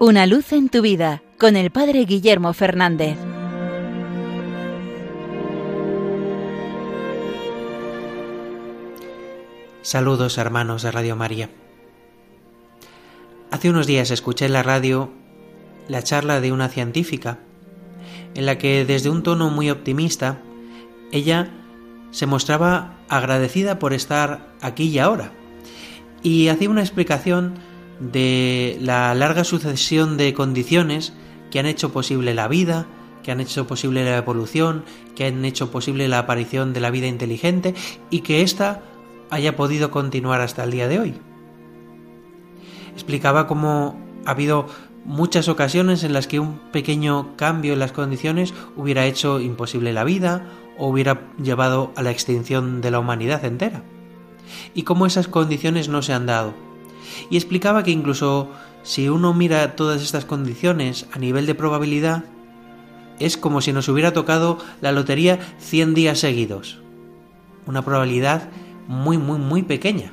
Una luz en tu vida con el Padre Guillermo Fernández. Saludos hermanos de Radio María. Hace unos días escuché en la radio la charla de una científica en la que desde un tono muy optimista ella se mostraba agradecida por estar aquí y ahora y hacía una explicación de la larga sucesión de condiciones que han hecho posible la vida, que han hecho posible la evolución, que han hecho posible la aparición de la vida inteligente y que ésta haya podido continuar hasta el día de hoy. Explicaba cómo ha habido muchas ocasiones en las que un pequeño cambio en las condiciones hubiera hecho imposible la vida o hubiera llevado a la extinción de la humanidad entera. Y cómo esas condiciones no se han dado. Y explicaba que incluso si uno mira todas estas condiciones a nivel de probabilidad, es como si nos hubiera tocado la lotería 100 días seguidos. Una probabilidad muy, muy, muy pequeña.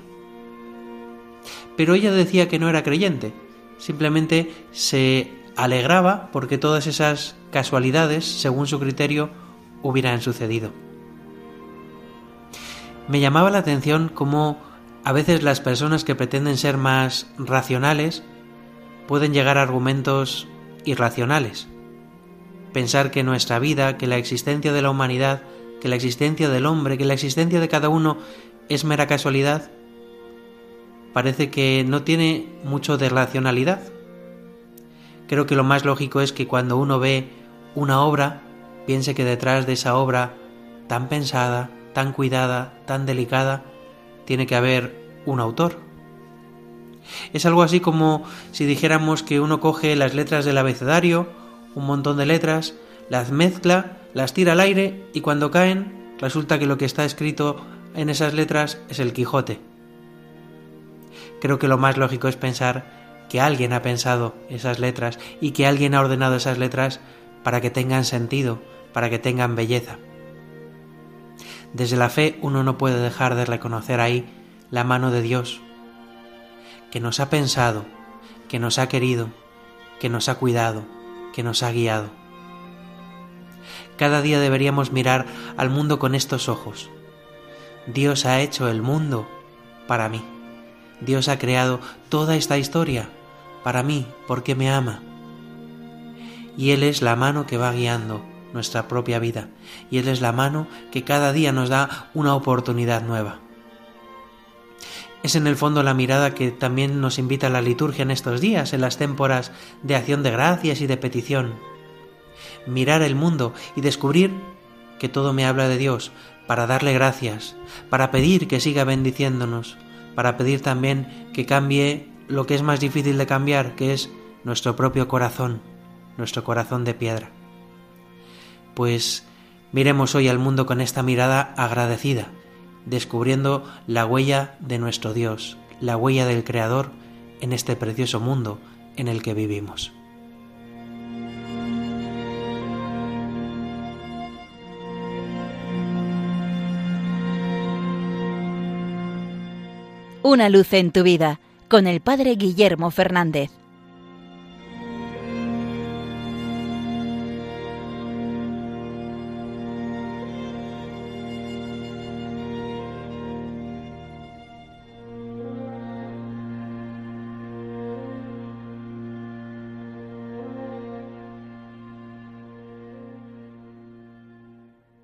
Pero ella decía que no era creyente, simplemente se alegraba porque todas esas casualidades, según su criterio, hubieran sucedido. Me llamaba la atención cómo a veces las personas que pretenden ser más racionales pueden llegar a argumentos irracionales. Pensar que nuestra vida, que la existencia de la humanidad, que la existencia del hombre, que la existencia de cada uno es mera casualidad, parece que no tiene mucho de racionalidad. Creo que lo más lógico es que cuando uno ve una obra, piense que detrás de esa obra tan pensada, tan cuidada, tan delicada, tiene que haber un autor. Es algo así como si dijéramos que uno coge las letras del abecedario, un montón de letras, las mezcla, las tira al aire y cuando caen resulta que lo que está escrito en esas letras es el Quijote. Creo que lo más lógico es pensar que alguien ha pensado esas letras y que alguien ha ordenado esas letras para que tengan sentido, para que tengan belleza. Desde la fe uno no puede dejar de reconocer ahí la mano de Dios, que nos ha pensado, que nos ha querido, que nos ha cuidado, que nos ha guiado. Cada día deberíamos mirar al mundo con estos ojos, Dios ha hecho el mundo para mí. Dios ha creado toda esta historia para mí porque me ama. Y Él es la mano que va guiando nuestra propia vida. Y Él es la mano que cada día nos da una oportunidad nueva. Es en el fondo la mirada que también nos invita a la liturgia en estos días, en las témporas de acción de gracias y de petición. Mirar el mundo y descubrir que todo me habla de Dios, para darle gracias, para pedir que siga bendiciéndonos, para pedir también que cambie lo que es más difícil de cambiar, que es nuestro propio corazón, nuestro corazón de piedra. Pues miremos hoy al mundo con esta mirada agradecida, descubriendo la huella de nuestro Dios, la huella del Creador en este precioso mundo en el que vivimos. Una luz en tu vida con el Padre Guillermo Fernández.